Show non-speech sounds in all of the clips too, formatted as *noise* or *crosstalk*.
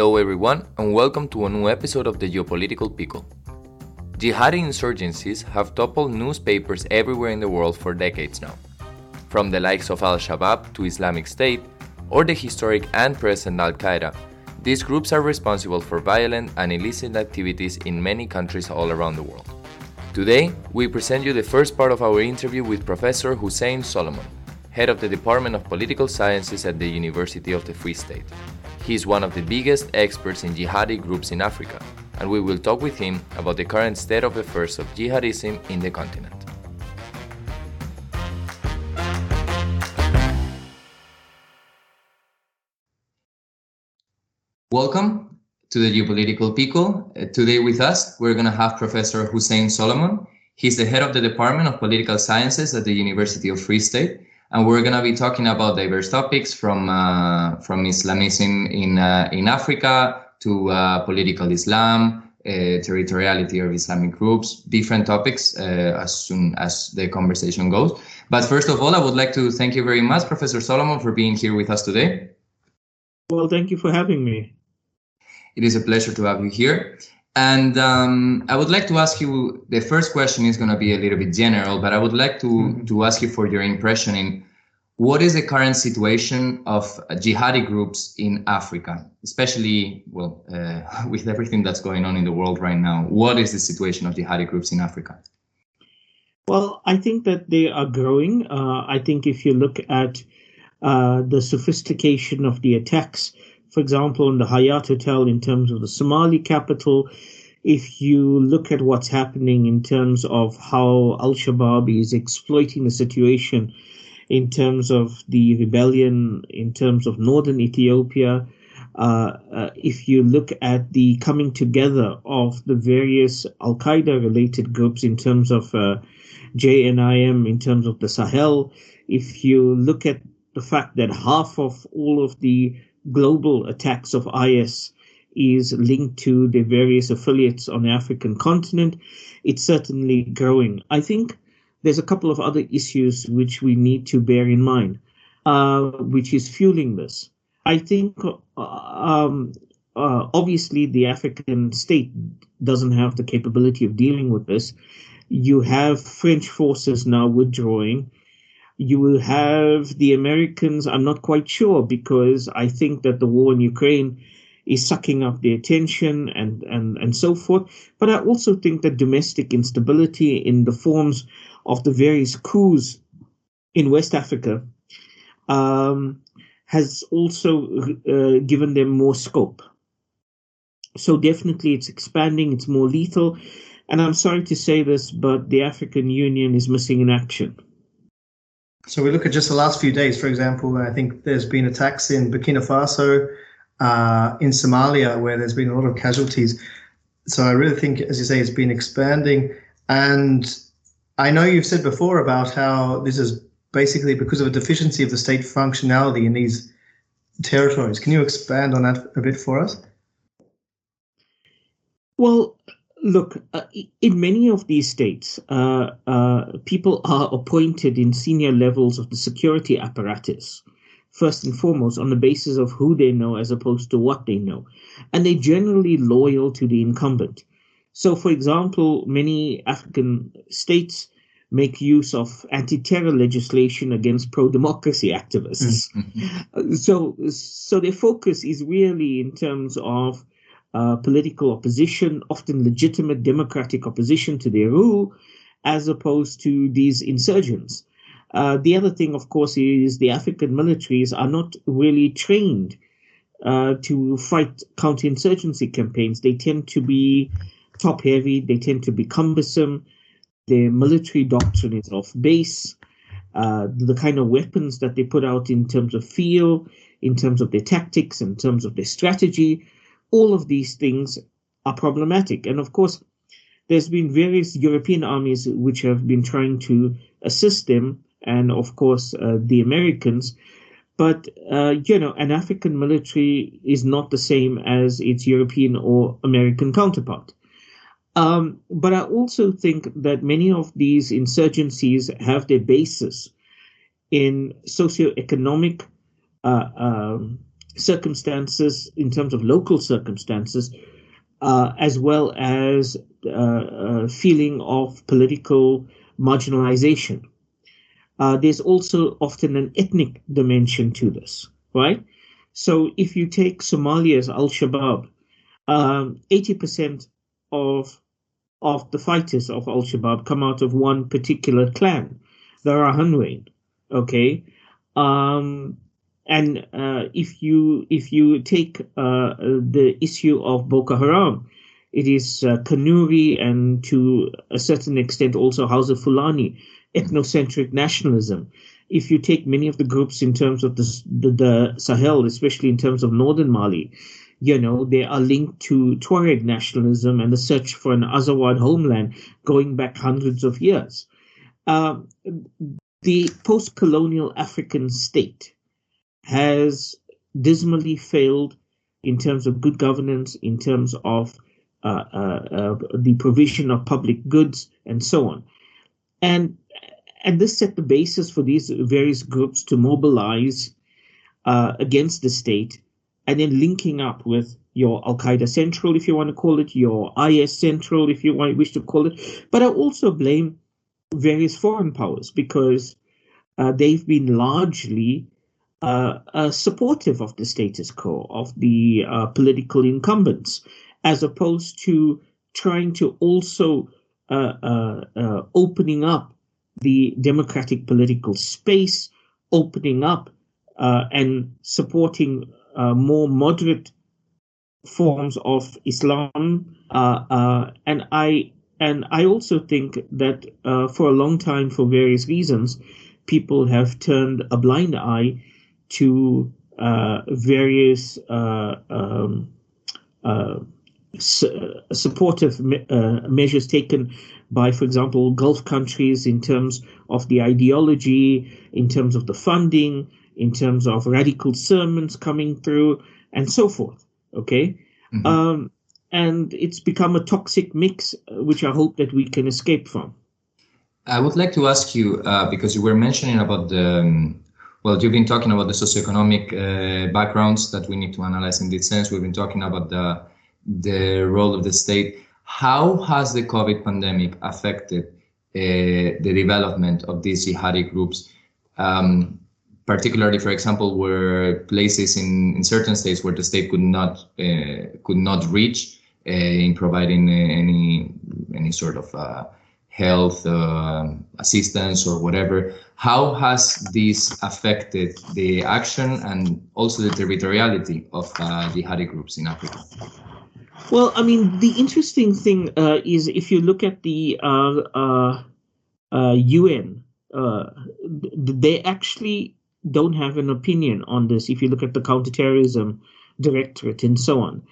Hello, everyone, and welcome to a new episode of the Geopolitical Pickle. Jihadi insurgencies have toppled newspapers everywhere in the world for decades now. From the likes of Al Shabaab to Islamic State, or the historic and present Al Qaeda, these groups are responsible for violent and illicit activities in many countries all around the world. Today, we present you the first part of our interview with Professor Hussein Solomon, head of the Department of Political Sciences at the University of the Free State. He is one of the biggest experts in jihadi groups in Africa, and we will talk with him about the current state of affairs of jihadism in the continent. Welcome to the Geopolitical Pickle. Uh, today with us, we're going to have Professor Hussein Solomon. He's the head of the Department of Political Sciences at the University of Free State and we're going to be talking about diverse topics from uh, from Islamism in uh, in Africa to uh, political Islam, uh, territoriality of Islamic groups, different topics uh, as soon as the conversation goes. But first of all, I would like to thank you very much, Professor Solomon, for being here with us today. Well, thank you for having me. It is a pleasure to have you here. And um, I would like to ask you the first question is going to be a little bit general, but I would like to, mm-hmm. to ask you for your impression in what is the current situation of jihadi groups in Africa, especially well uh, *laughs* with everything that's going on in the world right now. What is the situation of jihadi groups in Africa? Well, I think that they are growing. Uh, I think if you look at uh, the sophistication of the attacks for example, in the Hayat Hotel in terms of the Somali capital. If you look at what's happening in terms of how Al Shabaab is exploiting the situation in terms of the rebellion, in terms of northern Ethiopia, uh, uh, if you look at the coming together of the various Al Qaeda related groups in terms of uh, JNIM, in terms of the Sahel, if you look at the fact that half of all of the global attacks of IS is linked to the various affiliates on the African continent, it's certainly growing. I think there's a couple of other issues which we need to bear in mind, uh, which is fueling this. I think uh, um, uh, obviously the African state doesn't have the capability of dealing with this. You have French forces now withdrawing you will have the Americans. I'm not quite sure because I think that the war in Ukraine is sucking up the attention and, and, and so forth. But I also think that domestic instability in the forms of the various coups in West Africa um, has also uh, given them more scope. So definitely it's expanding, it's more lethal. And I'm sorry to say this, but the African Union is missing in action. So we look at just the last few days, for example, I think there's been attacks in Burkina Faso, uh, in Somalia, where there's been a lot of casualties. So I really think, as you say, it's been expanding. And I know you've said before about how this is basically because of a deficiency of the state functionality in these territories. Can you expand on that a bit for us? Well, Look, uh, in many of these states, uh, uh, people are appointed in senior levels of the security apparatus, first and foremost, on the basis of who they know as opposed to what they know. And they're generally loyal to the incumbent. So, for example, many African states make use of anti-terror legislation against pro-democracy activists. Mm-hmm. *laughs* so, so their focus is really in terms of uh, political opposition, often legitimate democratic opposition to their rule, as opposed to these insurgents. Uh, the other thing, of course, is the African militaries are not really trained uh, to fight counterinsurgency campaigns. They tend to be top heavy, they tend to be cumbersome. Their military doctrine is off base. Uh, the kind of weapons that they put out in terms of feel, in terms of their tactics, in terms of their strategy, all of these things are problematic. And of course, there's been various European armies which have been trying to assist them, and of course, uh, the Americans. But, uh, you know, an African military is not the same as its European or American counterpart. Um, but I also think that many of these insurgencies have their basis in socioeconomic uh, um, circumstances, in terms of local circumstances, uh, as well as uh, feeling of political marginalization. Uh, there's also often an ethnic dimension to this, right? So if you take Somalia's Al Shabaab, um, 80% of of the fighters of Al Shabaab come out of one particular clan, the Rahanweyn. Okay, um, and uh, if you if you take uh, the issue of Boko Haram, it is uh, Kanuri and to a certain extent also Hausa Fulani ethnocentric nationalism. If you take many of the groups in terms of the, the, the Sahel, especially in terms of northern Mali, you know, they are linked to Tuareg nationalism and the search for an Azawad homeland going back hundreds of years. Um, the post colonial African state has dismally failed in terms of good governance, in terms of uh, uh, uh, the provision of public goods, and so on. And and this set the basis for these various groups to mobilize uh, against the state and then linking up with your Al Qaeda Central, if you want to call it, your IS Central, if you want, wish to call it. But I also blame various foreign powers because uh, they've been largely uh, uh, supportive of the status quo, of the uh, political incumbents, as opposed to trying to also uh, opening up the democratic political space, opening up and supporting more moderate forms of Islam. Uh, uh and I and I also think that uh, for a long time, for various reasons, people have turned a blind eye to uh, various um, su- supportive me- measures taken by, for example, Gulf countries in terms of the ideology, in terms of the funding, in terms of radical sermons coming through, and so forth. Okay. Mm-hmm. Um, and it's become a toxic mix, uh, which I hope that we can escape from. I would like to ask you, uh, because you were mentioning about the, um, well, you've been talking about the socioeconomic uh, backgrounds that we need to analyze in this sense. We've been talking about the the role of the state. How has the COVID pandemic affected uh, the development of these jihadi groups? Um, particularly, for example, where places in, in certain states where the state could not uh, could not reach uh, in providing any any sort of uh, health uh, assistance or whatever. How has this affected the action and also the territoriality of uh, jihadi groups in Africa? Well, I mean, the interesting thing uh, is if you look at the uh, uh, UN, uh, uh, they actually don't have an opinion on this. If you look at the counterterrorism directorate and so on,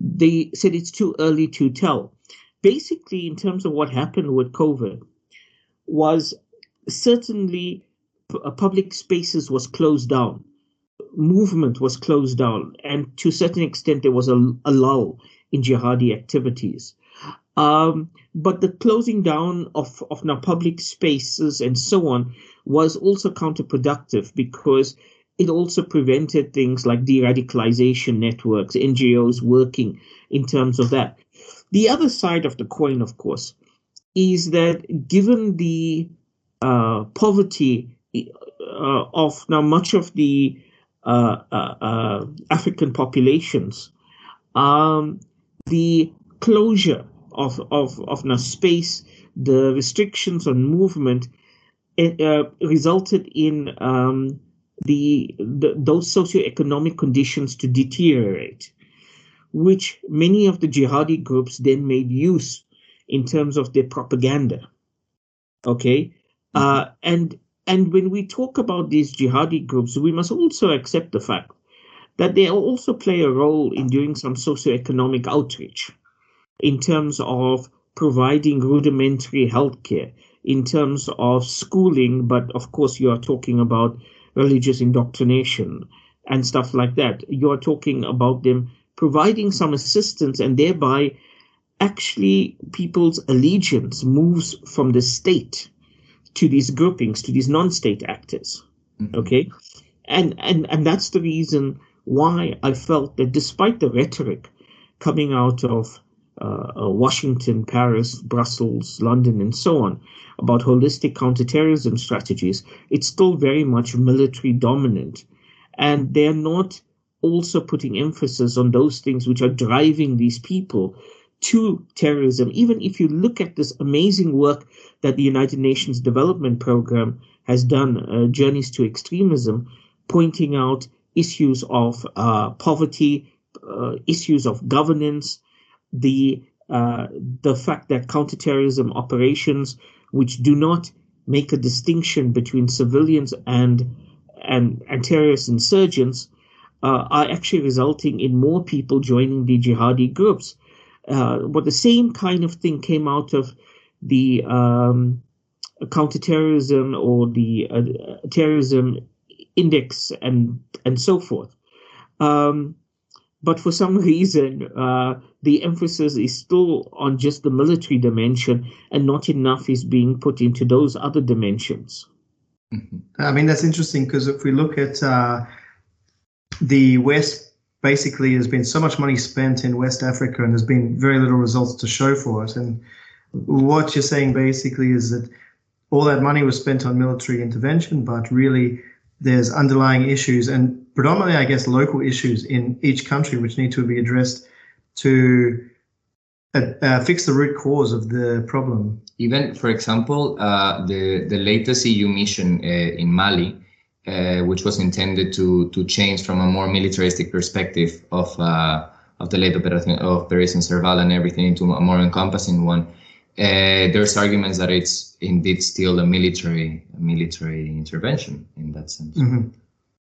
they said it's too early to tell. Basically, in terms of what happened with COVID, was certainly uh, public spaces was closed down movement was closed down, and to a certain extent, there was a, a lull in jihadi activities. Um, but the closing down of, of now public spaces and so on was also counterproductive because it also prevented things like de-radicalization networks, NGOs working in terms of that. The other side of the coin, of course, is that given the uh, poverty uh, of now much of the uh, uh, uh African populations, um, the closure of of of the space, the restrictions on movement, it, uh, resulted in um, the, the those socioeconomic conditions to deteriorate, which many of the jihadi groups then made use in terms of their propaganda. Okay, uh, and and when we talk about these jihadi groups, we must also accept the fact that they also play a role in doing some socioeconomic outreach in terms of providing rudimentary healthcare, in terms of schooling, but of course, you are talking about religious indoctrination and stuff like that. You are talking about them providing some assistance and thereby actually people's allegiance moves from the state to these groupings, to these non-state actors. Mm-hmm. Okay. And, and and that's the reason why I felt that despite the rhetoric coming out of uh, uh, Washington, Paris, Brussels, London, and so on about holistic counterterrorism strategies, it's still very much military dominant. And they're not also putting emphasis on those things which are driving these people to terrorism. Even if you look at this amazing work that the United Nations Development Program has done, uh, Journeys to Extremism, pointing out issues of uh, poverty, uh, issues of governance, the uh, the fact that counterterrorism operations, which do not make a distinction between civilians and and, and terrorist insurgents, uh, are actually resulting in more people joining the jihadi groups. Uh, but the same kind of thing came out of the um, counterterrorism or the uh, terrorism index and and so forth. Um, but for some *laughs* reason, uh, the emphasis is still on just the military dimension, and not enough is being put into those other dimensions. Mm-hmm. I mean, that's interesting because if we look at uh, the West, basically, there's been so much money spent in West Africa, and there's been very little results to show for it. And what you're saying basically is that all that money was spent on military intervention, but really there's underlying issues and predominantly, I guess, local issues in each country which need to be addressed to uh, uh, fix the root cause of the problem. Even, for example, uh, the the latest EU mission uh, in Mali, uh, which was intended to to change from a more militaristic perspective of uh, of the late operation of Operation Serval and everything into a more encompassing one. there's arguments that it's indeed still a military a military intervention in that sense. Mm-hmm.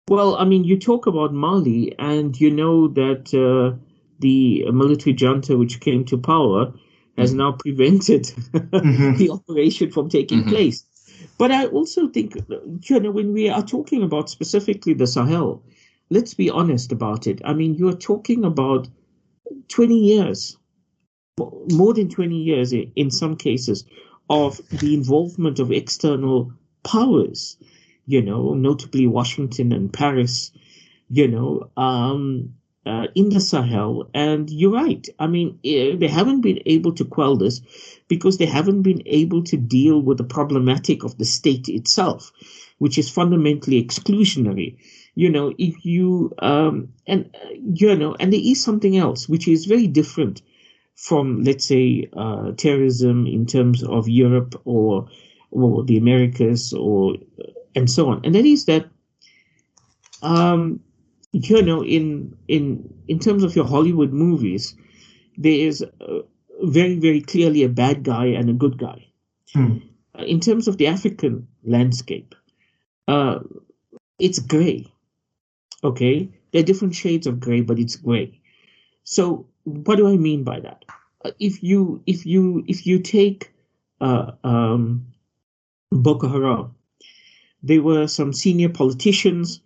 Well, I mean, you talk about Mali, and you know that uh, the military junta which came to power has mm-hmm. now prevented mm-hmm. *laughs* the operation from taking mm-hmm. place. But I also think, you know, when we are talking about specifically the Sahel, let's be honest about it. I mean, you're talking about 20 years, more than 20 years in some cases, of the involvement of external powers you know, notably Washington and Paris, you know, um, uh, in the Sahel. And you're right. I mean, eh, they haven't been able to quell this because they haven't been able to deal with the problematic of the state itself, which is fundamentally exclusionary. You know, if you, um, and, uh, you know, and there is something else which is very different from, let's say, uh, terrorism in terms of Europe or, or the Americas or and so on. And that is that, um, you know, in in in terms of your Hollywood movies, there is uh, very very clearly a bad guy and a good guy. Hmm. Uh, in terms of the African landscape, uh, it's gray. Okay, there are different shades of gray, but it's gray. So what do I mean by that? Uh, if you if you if you take uh, um, Boko Haram, there were some senior politicians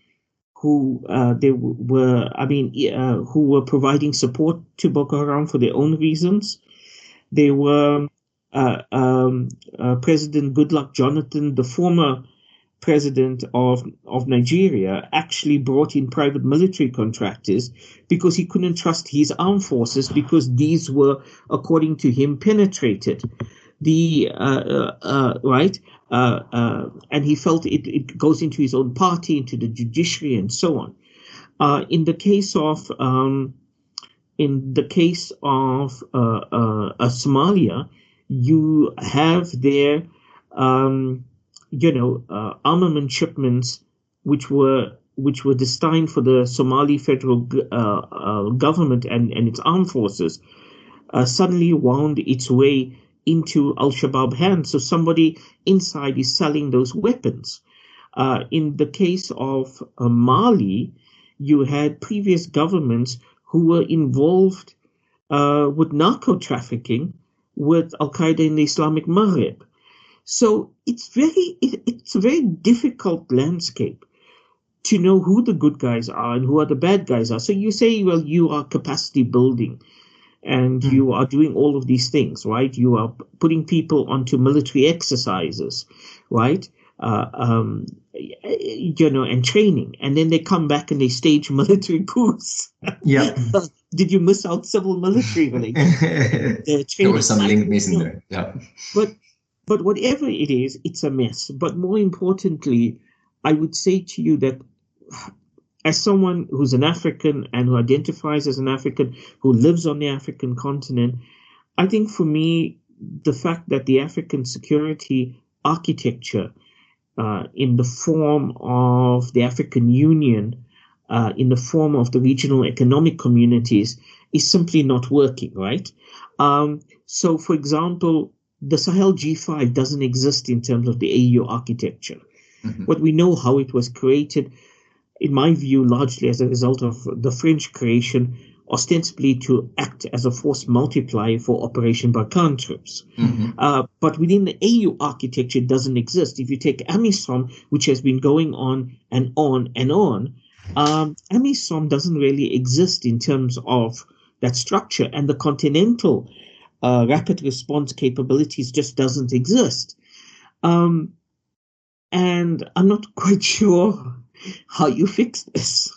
who uh, they were, I mean, uh, who were providing support to Boko Haram for their own reasons. They were uh, um, uh, President Goodluck Jonathan, the former president of of Nigeria, actually brought in private military contractors because he couldn't trust his armed forces because these were, according to him, penetrated. The uh, uh, right uh, uh, and he felt it, it goes into his own party, into the judiciary, and so on. Uh, in the case of um, in the case of uh, uh, Somalia, you have there, um, you know, uh, armament shipments which were which were destined for the Somali federal government and, and its armed forces, suddenly wound its way into Al Shabaab hands. So somebody inside is selling those weapons. Uh, in the case of uh, Mali, you had previous governments who were involved uh, with narco trafficking with Al Qaeda in the Islamic Maghreb. So it's very it, it's a very difficult landscape to know who the good guys are and who are the bad guys are. So you say, well, you are capacity building and mm. you are doing all of these things, right? You are putting people onto military exercises, right? uh, um, you know, and training, and then they come back and they stage *laughs* military coups. Yeah. *laughs* Did you miss out civil military relations? *laughs* the there was some link missing there. Yeah. But but whatever it is, it's a mess. But more importantly, I would say to you that as someone who's an African and who identifies as an African, who lives on the African continent, I think for me, the fact that the African security architecture uh, in the form of the African Union, uh, in the form of the regional economic communities, is simply not working, right? Um, so, for example, the Sahel G5 doesn't exist in terms of the AU architecture. Mm-hmm. But we know how it was created, in my view, largely as a result of the French creation, ostensibly to act as a force multiplier for Operation Barkhane troops. Mm-hmm. Uh, but within the AU architecture, it doesn't exist. If you take AMISOM, which has been going on and on and on, um, AMISOM doesn't really exist in terms of that structure. And the continental uh, rapid response capabilities just doesn't exist. Um, and I'm not *laughs* quite sure how you fix this.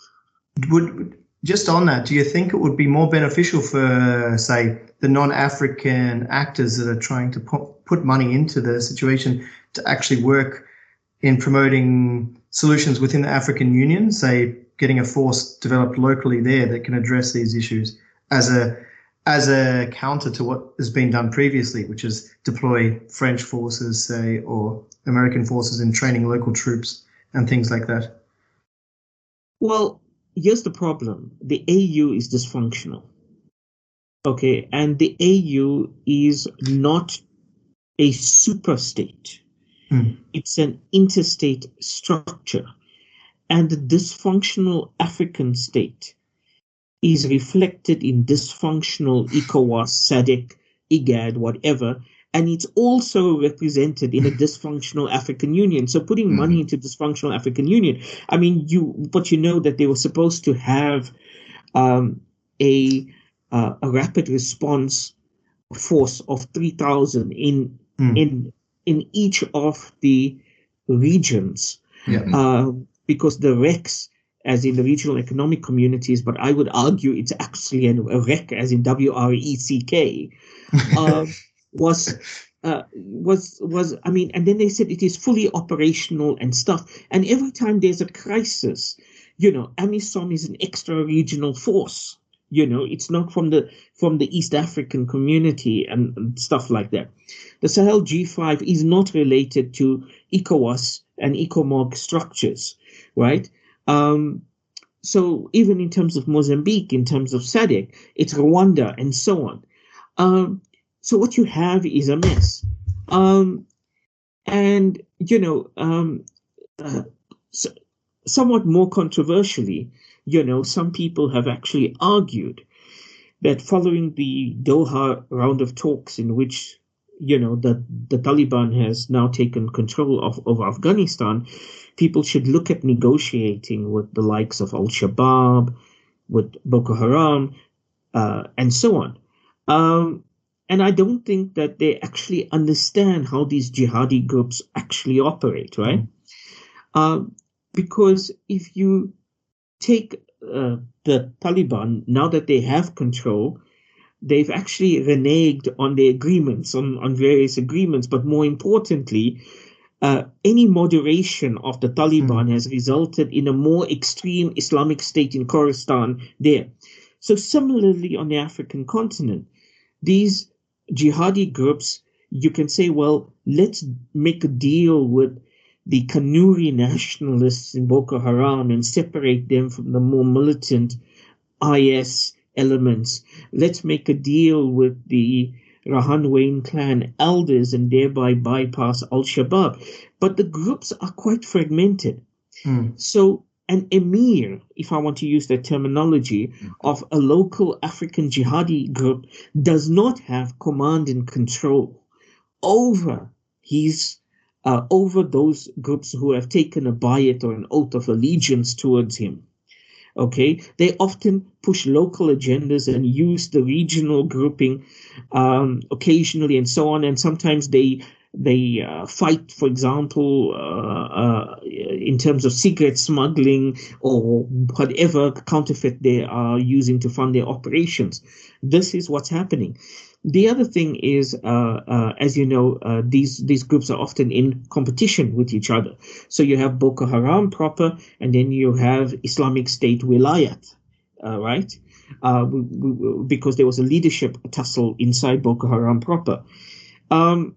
Would just on that, do you think it would be more beneficial for, say, the non-African actors that are trying to put money into the situation to actually work in promoting solutions within the African Union, say, getting a force developed locally there that can address these issues as a as a counter to what has been done previously, which is deploy French forces, say, or American forces in training local troops and things like that? Well, here's the problem the AU is dysfunctional. Okay, and the AU is not a super state, mm. it's an interstate structure. And the dysfunctional African state is reflected in dysfunctional ECOWAS, SADC, IGAD, whatever, and it's also represented in a dysfunctional African Union. So putting mm-hmm. money into dysfunctional African Union, I mean, you but you know that they were supposed to have um, a uh, a rapid response force of three thousand in mm. in in each of the regions, yeah. uh, because the RECs as in the regional economic communities, but I would argue it's actually an, a REC, as in W R E C K, uh, *laughs* was *laughs* uh, was was I mean, and then they said it is fully operational and stuff. And every time there's a crisis, you know, AMISOM is an extra regional force. You know, it's not from the from the East African community and, and stuff like that. The Sahel G5 is not related to ECOWAS and ECOMOG structures, right? Um, so even in terms of Mozambique, in terms of SADC, it's Rwanda and so on. Um, so what you have is a mess. Um, and, you know, um, uh, so, somewhat more controversially, you know, some people have actually argued that following the Doha round of talks in which, you know, the, the Taliban has now taken control of, of Afghanistan, people should look at negotiating with the likes of Al Shabaab, with Boko Haram, uh, and so on. Um, and I don't think that they actually understand how these jihadi groups actually operate, right? Mm-hmm. Um, because if you take uh, the Taliban, now that they have control, they've actually reneged on the agreements, on, on various agreements. But more importantly, uh, any moderation of the Taliban mm. has resulted in a more extreme Islamic state in Khorasan there. So, similarly, on the African continent, these jihadi groups, you can say, well, let's make a deal with the Kanuri nationalists in Boko Haram and separate them from the more militant IS elements. Let's make a deal with the Rahanweyn clan elders and thereby bypass Al Shabaab. But the groups are quite fragmented. Mm. So an emir, if I want to use that terminology, mm-hmm. of a local African jihadi group does not have command and control over his uh, over those groups who have taken a bayat or an oath of allegiance towards him. Okay, they often push local agendas and use the regional grouping um, occasionally and so on, and sometimes they they uh, fight, for example, uh, uh, in terms of cigarette smuggling or whatever counterfeit they are using to fund their operations. This is what's happening. The other thing is, uh, uh, as you know, uh, these these groups are often in competition with each other. So you have Boko Haram proper, and then you have Islamic State Wilayat, right? because there was a leadership tussle inside Boko Haram proper. Um,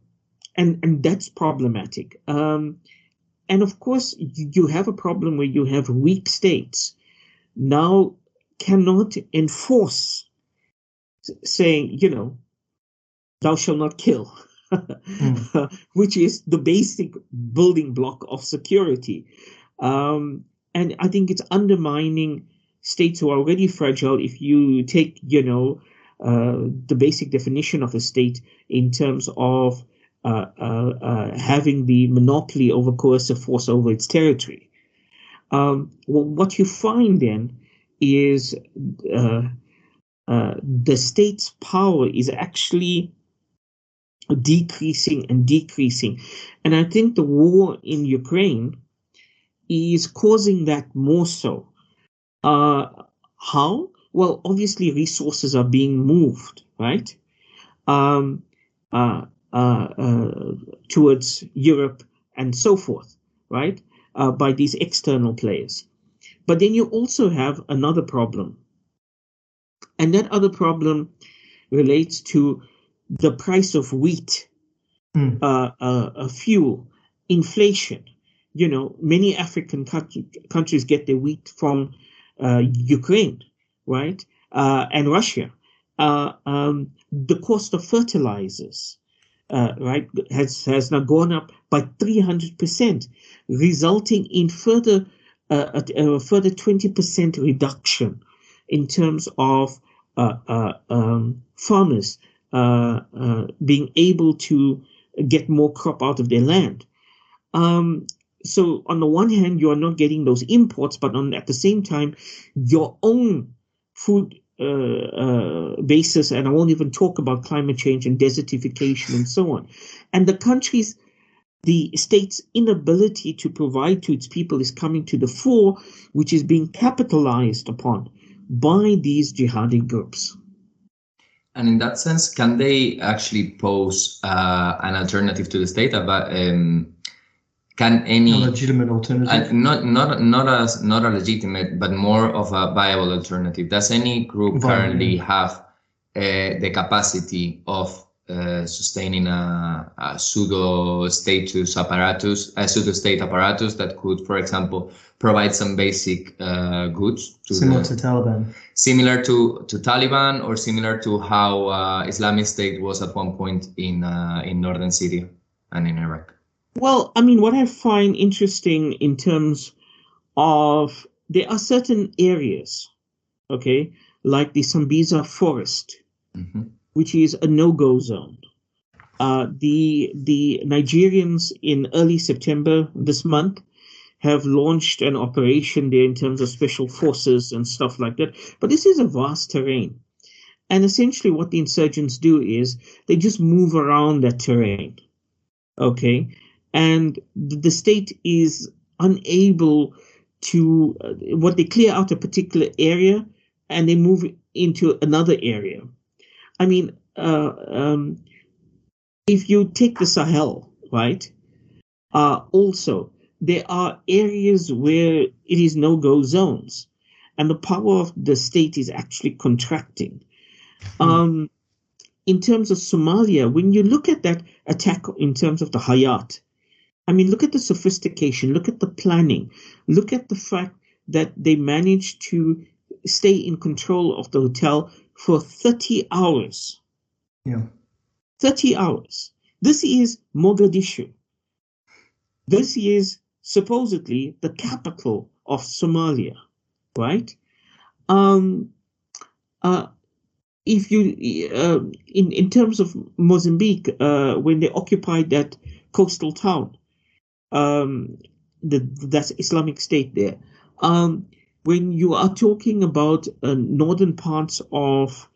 and and that's problematic. Um, and of course, you have a problem where you have weak states now cannot enforce saying, you know, thou shalt not kill, mm. *laughs* which is the basic building block of security. Um, and I think it's undermining states who are already fragile if you take, you know, uh, the basic definition of a state in terms of having the monopoly over coercive force over its territory. Um, well, what you find then is uh, uh, the state's power is actually decreasing and decreasing. And I think the war in Ukraine is causing that more so. Uh, how? Well, obviously, resources are being moved, right? Um, uh, uh, uh, towards Europe and so forth, right? Uh, by these external players. But then you also have another problem. And that other problem relates to the price of wheat, mm. uh, fuel, inflation. You know, many African country, countries get their wheat from uh, Ukraine, right? and Russia. Um, the cost of fertilizers, uh, right, has has now gone up by 300%, resulting in further uh, a, a, further 20% reduction in terms of uh, uh um, farmers uh, uh, being able to get more crop out of their land. Um, so on the one hand, you are not getting those imports, but on at the same time, your own food uh, uh, basis, and I won't even talk about climate change and desertification and so on. And the countries, the state's inability to provide to its people is coming to the fore, which is being capitalized upon by these jihadi groups. And in that sense, can they actually pose uh, an alternative to the state? About, um, can any a legitimate alternative? Uh, not not not as not a legitimate, but more of a viable alternative. Does any group Viable. currently have uh, the capacity of uh, sustaining a, a, pseudo status apparatus, a pseudo state apparatus that could, for example, provide some basic uh, goods to similar the, to Taliban, similar to to Taliban, or similar to how uh, Islamic State was at one point in uh, in northern Syria and in Iraq. Well, I mean, what I find interesting in terms of there are certain areas, okay, like the Sambisa forest, mm-hmm. which is a no-go zone. Uh, the the Nigerians in early September this month have launched an operation there in terms of special forces and stuff like that. But this is a vast terrain. And essentially, what the insurgents do is they just move around that terrain. Okay and the state is unable to uh, what they clear out a particular area and they move into another area. I mean, uh, um, if you take the Sahel, right? Uh, also, there are areas where it is no-go zones, and the power of the state is actually contracting. Mm. Um, in terms of Somalia, when you look at that attack in terms of the Hayat, I mean, look at the sophistication, look at the planning, look at the fact that they managed to stay in control of the hotel for 30 hours. Yeah. 30 hours. This is Mogadishu. This is supposedly the capital of Somalia, right? Um, uh, if you, uh, in, in terms of Mozambique, uh, when they occupied that coastal town, um, the, that's Islamic State there. Um, when you are talking about uh, northern parts of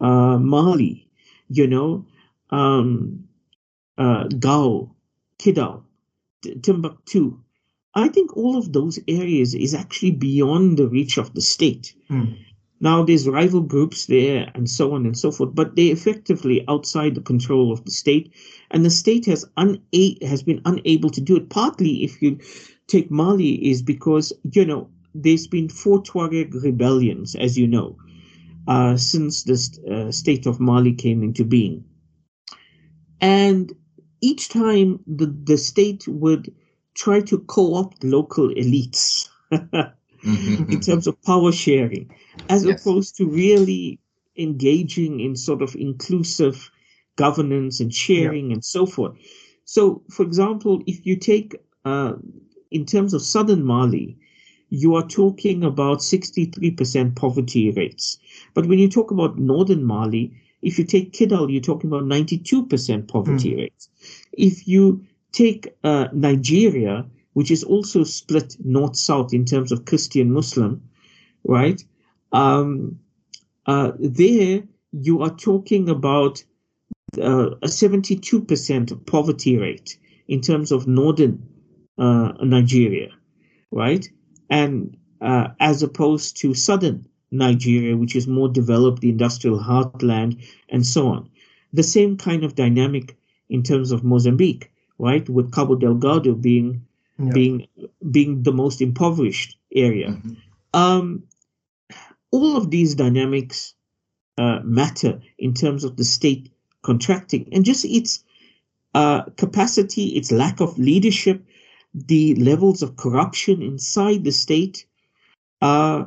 uh, Mali, you know, um, uh, Gao, Kidal, Timbuktu. I think all of those areas is actually beyond the reach of the state. Mm. Now there's rival groups there and so on and so forth, but they're effectively outside the control of the state, and the state has una- has been unable to do it. Partly, if you take Mali, is because you know there's been four Tuareg rebellions, as you know, uh, since the uh, state of Mali came into being, and each time the the state would try to co-opt local elites. *laughs* mm-hmm. in terms of power sharing, as yes. opposed to really engaging in sort of inclusive governance and sharing yeah. and so forth. So, for example, if you take uh, in terms of southern Mali, you are talking about 63% poverty rates. But when you talk about northern Mali, if you take Kidal, you're talking about 92% poverty mm. rates. If you take uh, Nigeria, which is also split north south in terms of Christian Muslim, right? Um, uh, there you are talking about uh, a 72% poverty rate in terms of northern uh, Nigeria, right? And uh, as opposed to southern Nigeria, which is more developed, the industrial heartland, and so on. The same kind of dynamic in terms of Mozambique, right? With Cabo Delgado being yeah. being being the most impoverished area. Mm-hmm. Um, all of these dynamics uh, matter in terms of the state contracting and just its uh, capacity, its lack of leadership, the levels of corruption inside the state. Uh,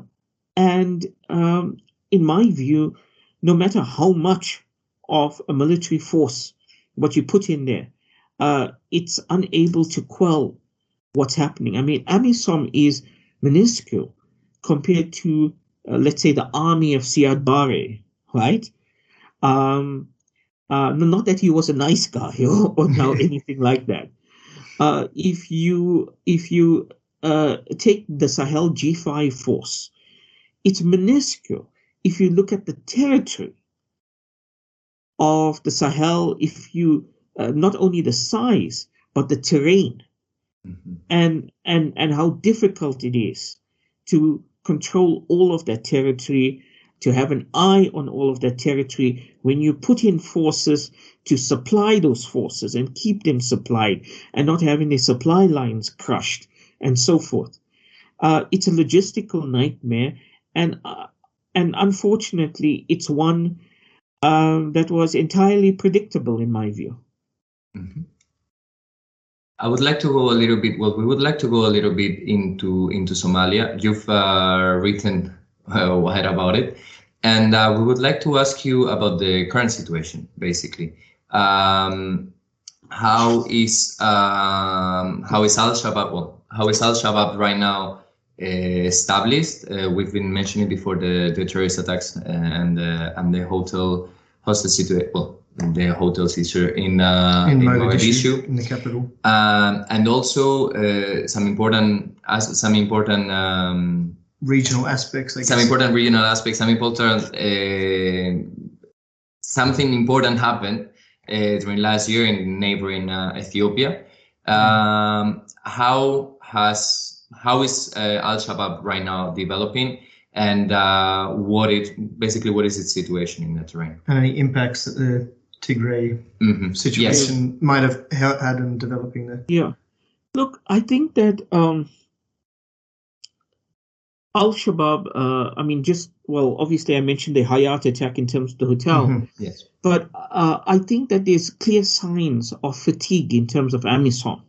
and um, in my view, no matter how much of a military force what you put in there, uh, it's unable to quell what's happening. I mean, AMISOM is minuscule compared to, uh, let's say, the army of Siad Barre, right? Um, uh, not that he was a nice guy *laughs* or, or now *laughs* anything like that. Uh, if you if you uh, take the Sahel G5 force, it's minuscule. If you look at the territory of the Sahel, if you uh, not only the size but the terrain, mm-hmm. and and and how difficult it is to control all of that territory to have an eye on all of that territory when you put in forces to supply those forces and keep them supplied and not having the supply lines crushed and so forth. Uh, it's a logistical nightmare, and uh, and unfortunately, it's one uh, that was entirely predictable in my view. Mm-hmm. I would like to go a little bit. Well, we would like to go a little bit into into Somalia. You've uh, written uh, *laughs* wide about it, and uh, we would like to ask you about the current situation. Basically, um, how is um, how is Al Shabaab? Well, how is Al Shabaab right now uh, established? Uh, we've been mentioning before the the terrorist attacks and and the hotel hostage situation. Well, the hotel seizure in uh, in, in Mogadishu, in the capital, um, and also uh, some important as some important um, regional aspects. some important regional aspects. Some important uh, something important happened uh, during last year in neighboring uh, Ethiopia. Um, how has how is uh, Al Shabaab right now developing? and uh, what it basically what is its situation in the terrain and any impacts that the Tigray mm-hmm. situation yes. might have had in developing there. Yeah. Look, I think that um, Al Shabaab, uh, I mean, just, well, obviously I mentioned the Hayat attack in terms of the hotel. Mm-hmm. Yes. But uh, I think that there's clear signs of fatigue in terms of AMISOM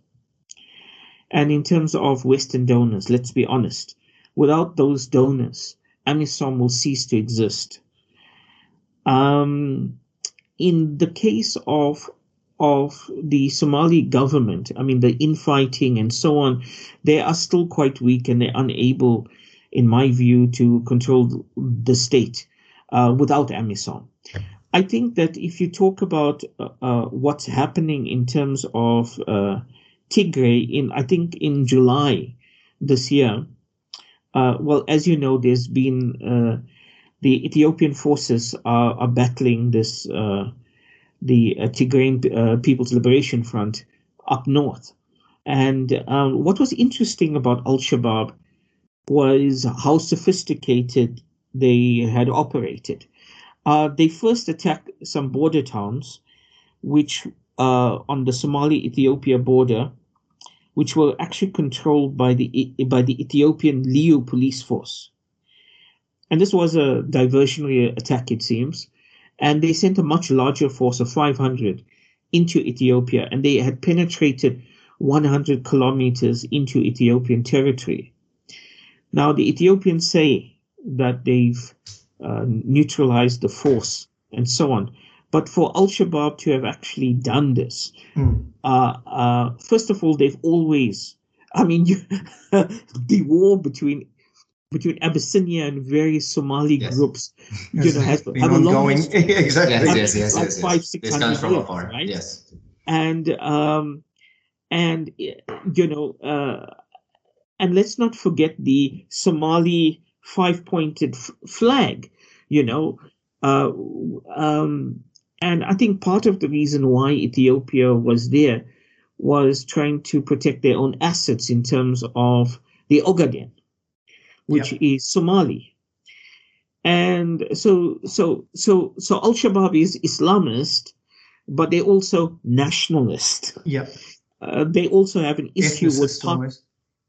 and in terms of Western donors, let's be honest. Without those donors, AMISOM will cease to exist. Um, in the case of of the Somali government, I mean the infighting and so on, they are still quite weak and they're unable, in my view, to control the state uh, without AMISOM. I think that if you talk about uh, uh, what's happening in terms of uh, Tigray, in I think in July this year, uh, well, as you know, there's been uh, the Ethiopian forces are, are battling this uh, the uh, Tigrayan uh, People's Liberation Front up north. And um, what was interesting about Al Shabaab was how sophisticated they had operated. Uh, they first attacked some border towns, which uh, on the Somali-Ethiopia border, which were actually controlled by the by the Ethiopian Liyu police force. And this was a diversionary attack, it seems. And they sent a much larger force of 500 into Ethiopia, and they had penetrated 100 kilometers into Ethiopian territory. Now, the Ethiopians say that they've uh, neutralized the force and so on. But for Al Shabaab to have actually done this, mm. uh, uh, first of all, they've always, I mean, you, *laughs* the war between between Abyssinia and various Somali yes. groups, *laughs* you know, has been ongoing. *laughs* exactly. Yes, yes, yes, yes, Five, six hundred years, right? Yes. And um, and you know, uh, and let's not forget the Somali five-pointed f- flag. You know, uh, um, and I think part of the reason why Ethiopia was there was trying to protect their own assets in terms of the Ogaden which yep. is Somali. And so, so, so, so Al Shabaab is Islamist, but they're also nationalist. Yeah. Uh, they also have an issue with part,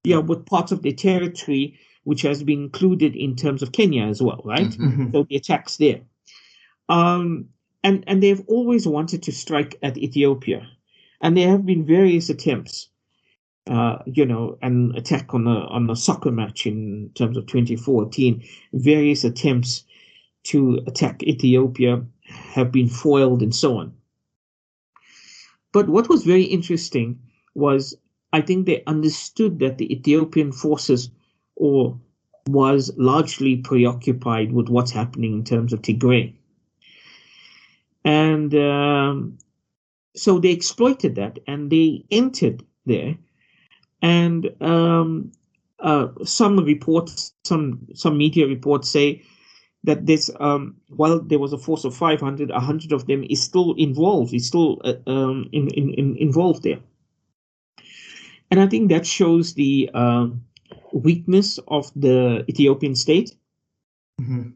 yeah, with parts of the territory which has been included in terms of Kenya as well, right? Mm-hmm. mm-hmm. So the attacks there. Um, and and they've always wanted to strike at Ethiopia, and there have been various attempts uh, you know, an attack on a on a soccer match in terms of 2014. Various attempts to attack Ethiopia have been foiled and so on. But what was very interesting was I think they understood that the Ethiopian forces or was largely preoccupied with what's happening in terms of Tigray. And um, so they exploited that and they entered there and um, uh, some reports, some some media reports say that this, um, while there was a force of 500, 100 of them is still involved, is still uh, um, in, in, in, involved there. And I think that shows the uh, weakness of the Ethiopian state. Mm-hmm.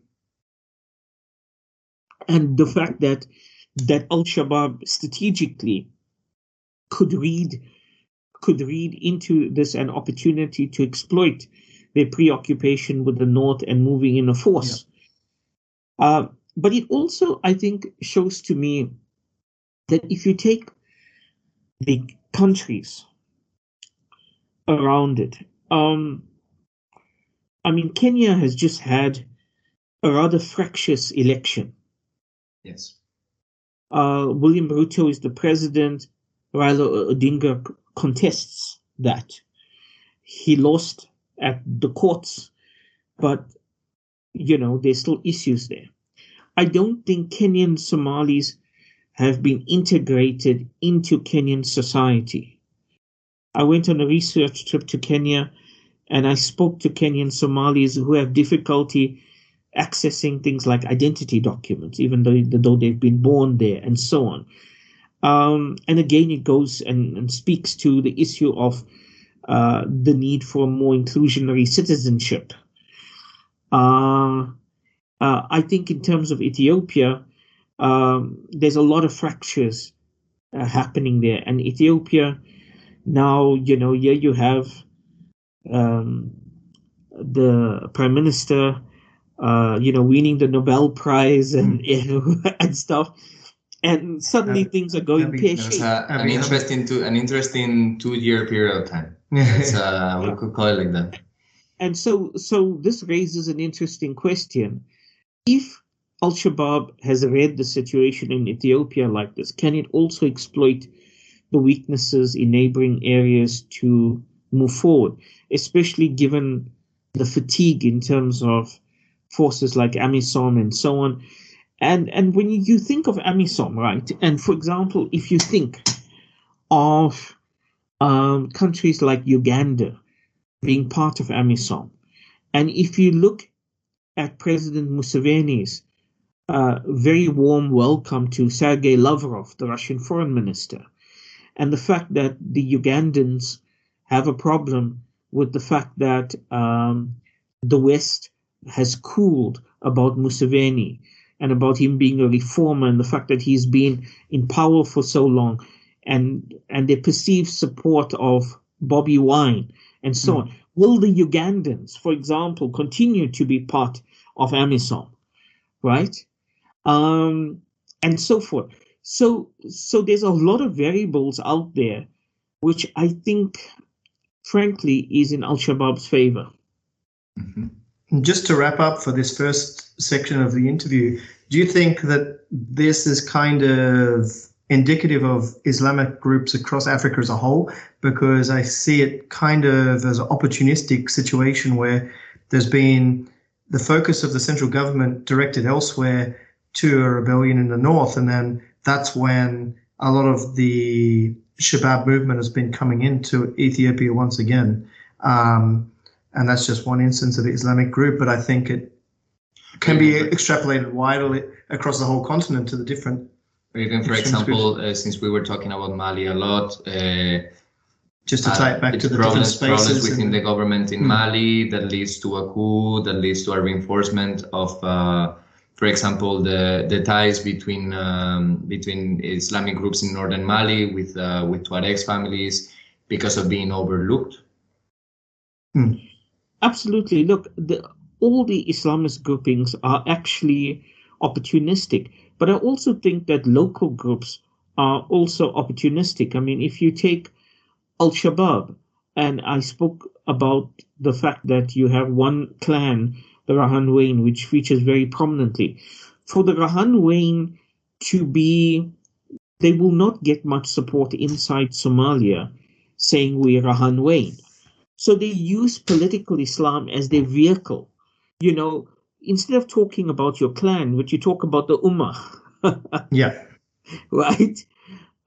And the fact that that Al Shabaab strategically could read could read into this an opportunity to exploit their preoccupation with the North and moving in a force. Yeah. Uh, but it also, I think, shows to me that if you take the countries around it, um, I mean, Kenya has just had a rather fractious election. Yes. Uh, William Ruto is the president. Raila Odinga contests that. He lost at the courts, but you know, there's still issues there. I don't think Kenyan Somalis have been integrated into Kenyan society. I went on a research trip to Kenya and I spoke to Kenyan Somalis who have difficulty accessing things like identity documents, even though, though they've been born there and so on. Um, and again, it goes and, and, speaks to the issue of uh, the need for more inclusionary citizenship. Uh, uh, I think, in terms of Ethiopia, um, there's a lot of fractures uh, happening there. And Ethiopia, now, you know, here you have um, the prime minister, uh, you know, winning the Nobel Prize and, mm. *laughs* and stuff and suddenly uh, things are going pear shaped. an interesting two an interesting two year period of time. *laughs* uh, we could call it like that. And so, so this raises an interesting question: If Al Shabaab has read the situation in Ethiopia like this, can it also exploit the weaknesses in neighboring areas to move forward, especially given the fatigue in terms of forces like AMISOM and so on? And and when you think of AMISOM, right? And for example, if you think of um, countries like Uganda being part of AMISOM, and if you look at President Museveni's uh, very warm welcome to Sergei Lavrov, the Russian foreign minister, and the fact that the Ugandans have a problem with the fact that um, the West has cooled about Museveni and about him being a reformer and the fact that he's been in power for so long and and their perceived support of Bobby Wine and so mm. on. Will the Ugandans, for example, continue to be part of AMISOM, right? Um, and so forth. So so there's a lot of variables out there, which I think, frankly, is in Al Shabaab's favor. Mm-hmm. Just to wrap up for this first section of the interview, do you think that this is kind of indicative of Islamic groups across Africa as a whole? Because I see it kind of as an opportunistic situation where there's been the focus of the central government directed elsewhere to a rebellion in the north, and then that's when a lot of the Shabab movement has been coming into Ethiopia once again. Um, and that's just one instance of the Islamic group. But I think it can be extrapolated widely across the whole continent to the different. Even, for example, uh, since we were talking about Mali a lot, uh, just to tie it back uh, to the problems, different spaces problems within the government in hmm. Mali that leads to a coup, that leads to a reinforcement of, uh, for example, the the ties between um, between Islamic groups in northern Mali with uh, with Tuareg families because of being overlooked. Hmm. Absolutely. Look, the, all the Islamist groupings are actually opportunistic, but I also think that local groups are also opportunistic. I mean, if you take Al Shabaab, and I spoke about the fact that you have one clan, the Rahanweyn, which features very prominently. For the Rahanweyn to be, they will not get much support inside Somalia saying we're Rahanweyn so they use political Islam as their vehicle. You know, instead of talking about your clan, which you talk about the ummah. *laughs* yeah. Right?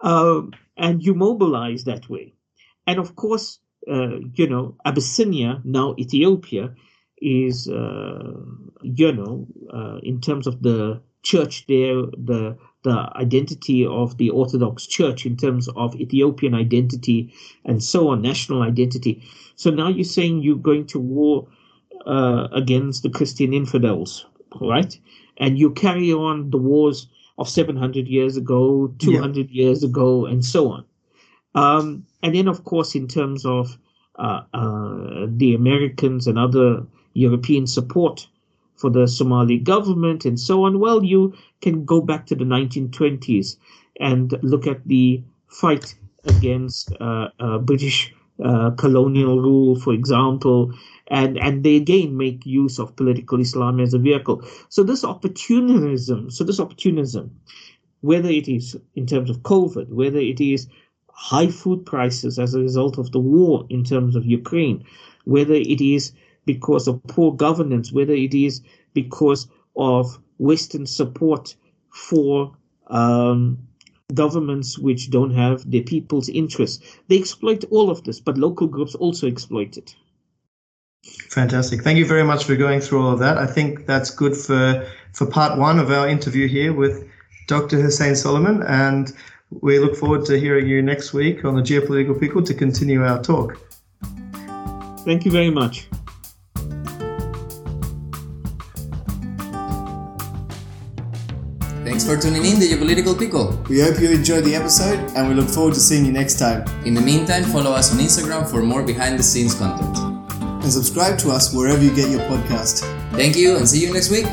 Um, and you mobilize that way. And of course, uh, you know, Abyssinia, now Ethiopia, is, uh, you know, uh, in terms of the church there, the the identity of the Orthodox Church in terms of Ethiopian identity and so on, national identity. So now you're saying you're going to war uh, against the Christian infidels, right? And you carry on the wars of 700 years ago, 200 yeah. years ago, and so on. Um, and then, of course, in terms of uh, uh, the Americans and other European support for the Somali government and so on, well, you can go back to the 1920s and look at the fight against uh, uh, British uh, colonial rule, for example, and, and they again make use of political Islam as a vehicle. So this opportunism, so this opportunism, whether it is in terms of COVID, whether it is high food prices as a result of the war in terms of Ukraine, whether it is because of poor governance, whether it is because of Western support for um, governments which don't have the people's interests. They exploit all of this, but local groups also exploit it. Fantastic. Thank you very much for going through all of that. I think that's good for for part one of our interview here with Dr. Hussein Solomon, and we look forward to hearing you next week on the Geopolitical Pickle to continue our talk. Thank you very much. For tuning in to Geopolitical Pickle. We hope you enjoyed the episode and we look forward to seeing you next time. In the meantime, follow us on Instagram for more behind the scenes content. And subscribe to us wherever you get your podcast. Thank you and see you next week.